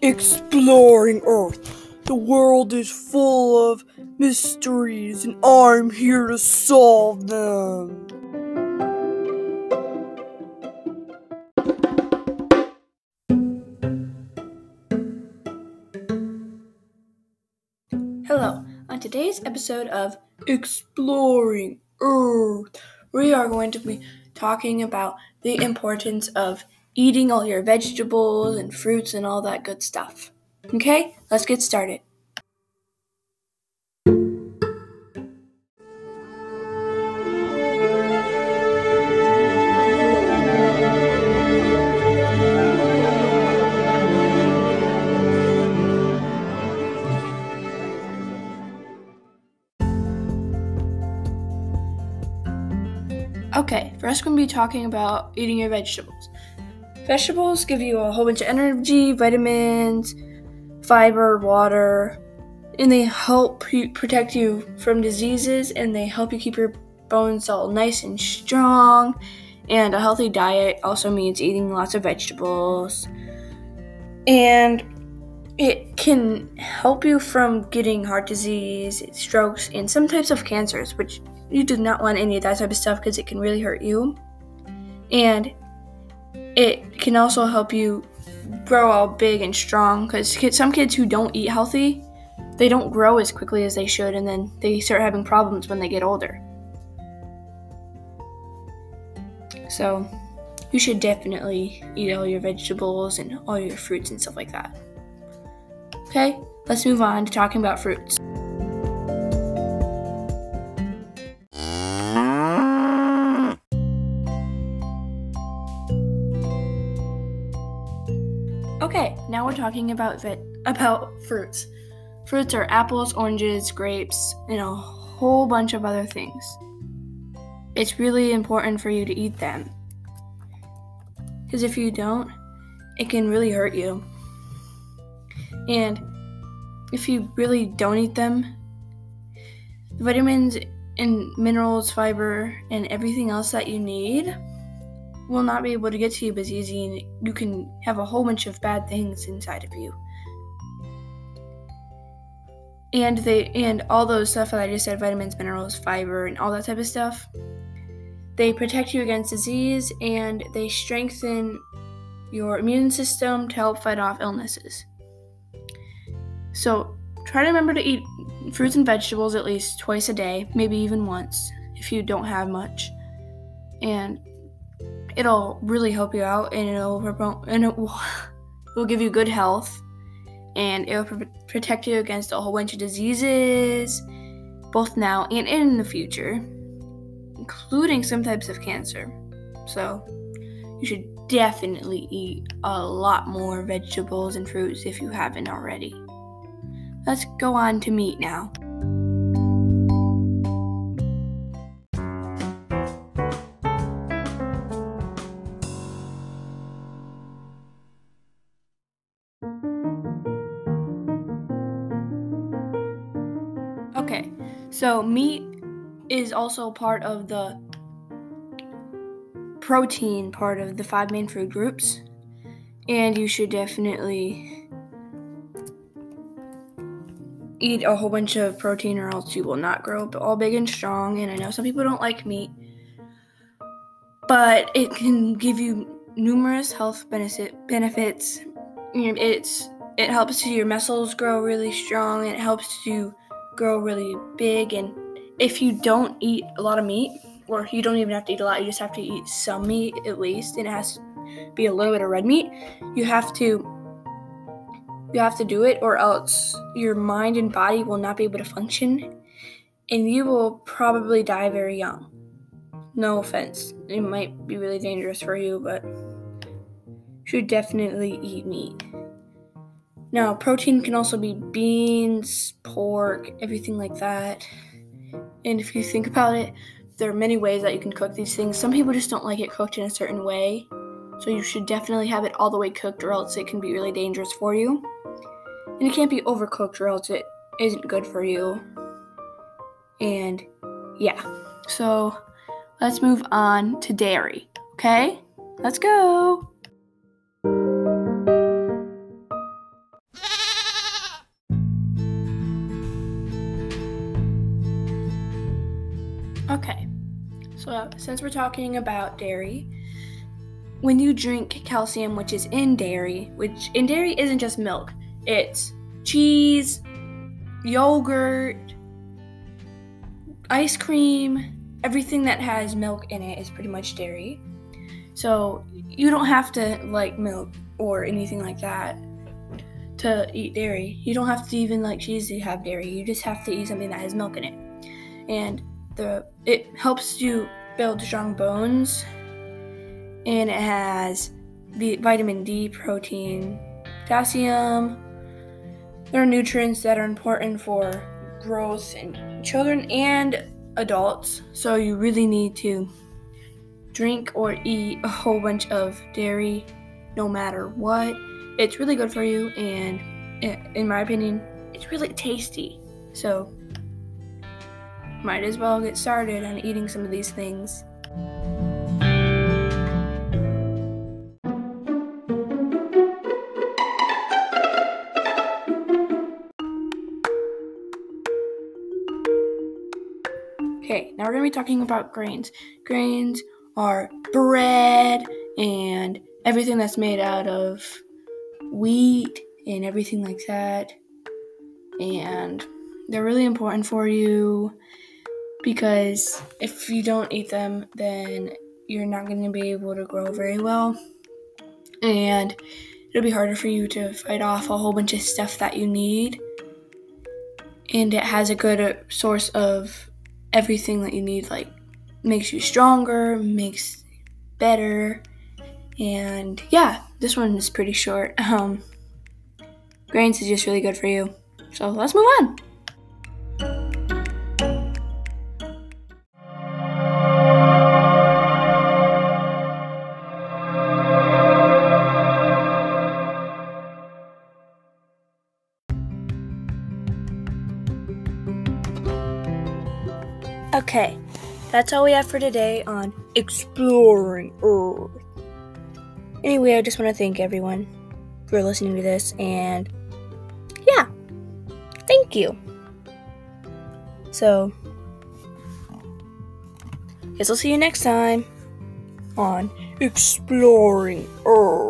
Exploring Earth. The world is full of mysteries, and I'm here to solve them. Hello, on today's episode of Exploring Earth, we are going to be talking about the importance of eating all your vegetables and fruits and all that good stuff. Okay, let's get started. Okay, first we're going to be talking about eating your vegetables. Vegetables give you a whole bunch of energy, vitamins, fiber, water, and they help protect you from diseases and they help you keep your bones all nice and strong. And a healthy diet also means eating lots of vegetables. And it can help you from getting heart disease, strokes, and some types of cancers, which you do not want any of that type of stuff because it can really hurt you. And it can also help you grow all big and strong because some kids who don't eat healthy, they don't grow as quickly as they should, and then they start having problems when they get older. So, you should definitely eat all your vegetables and all your fruits and stuff like that. Okay, let's move on to talking about fruits. Now we're talking about about fruits. Fruits are apples, oranges, grapes, and a whole bunch of other things. It's really important for you to eat them. Because if you don't, it can really hurt you. And if you really don't eat them, the vitamins and minerals, fiber, and everything else that you need will not be able to get to you as easy and you can have a whole bunch of bad things inside of you. And they and all those stuff that I just said, vitamins, minerals, fiber, and all that type of stuff, they protect you against disease and they strengthen your immune system to help fight off illnesses. So try to remember to eat fruits and vegetables at least twice a day, maybe even once if you don't have much. And it'll really help you out and it'll and it will, it will give you good health. And it'll pr- protect you against a whole bunch of diseases both now and in the future including some types of cancer. So you should definitely eat a lot more vegetables and fruits if you haven't already. Let's go on to meat now so meat is also part of the protein part of the five main food groups, and you should definitely eat a whole bunch of protein or else you will not grow up all big and strong. And I know some people don't like meat, but it can give you numerous health benefit benefits. It's it helps your muscles grow really strong. It helps you grow really big. And if you don't eat a lot of meat, or you don't even have to eat a lot, you just have to eat some meat at least, and it has to be a little bit of red meat. You have to you have to do it, or else your mind and body will not be able to function, and you will probably die very young. No offense, it might be really dangerous for you, but you should definitely eat meat. Now, protein can also be beans, pork, everything like that. And if you think about it, there are many ways that you can cook these things. Some people just don't like it cooked in a certain way. So you should definitely have it all the way cooked, or else it can be really dangerous for you. And it can't be overcooked, or else it isn't good for you. And yeah, so let's move on to dairy. Okay, let's go. Okay, so since we're talking about dairy, when you drink calcium, which is in dairy, which in dairy isn't just milk, it's cheese, yogurt, ice cream, everything that has milk in it is pretty much dairy. So you don't have to like milk or anything like that to eat dairy. You don't have to even like cheese to have dairy. You just have to eat something that has milk in it. And the it helps you build strong bones and it has the vitamin D, protein, potassium. There are nutrients that are important for growth in children and adults, so you really need to drink or eat a whole bunch of dairy no matter what. It's really good for you, and in my opinion, it's really tasty. So, might as well get started on eating some of these things. Okay, now we're going to be talking about grains. Grains are bread and everything that's made out of wheat and everything like that. And they're really important for you because if you don't eat them, then you're not going to be able to grow very well. And it'll be harder for you to fight off a whole bunch of stuff that you need. And it has a good source of everything that you need like makes you stronger, makes better. And yeah, this one is pretty short. Um grains is just really good for you. So let's move on. Okay, that's all we have for today on Exploring Earth. Anyway, I just want to thank everyone for listening to this, and yeah, thank you. So, guess I'll see you next time on Exploring Earth.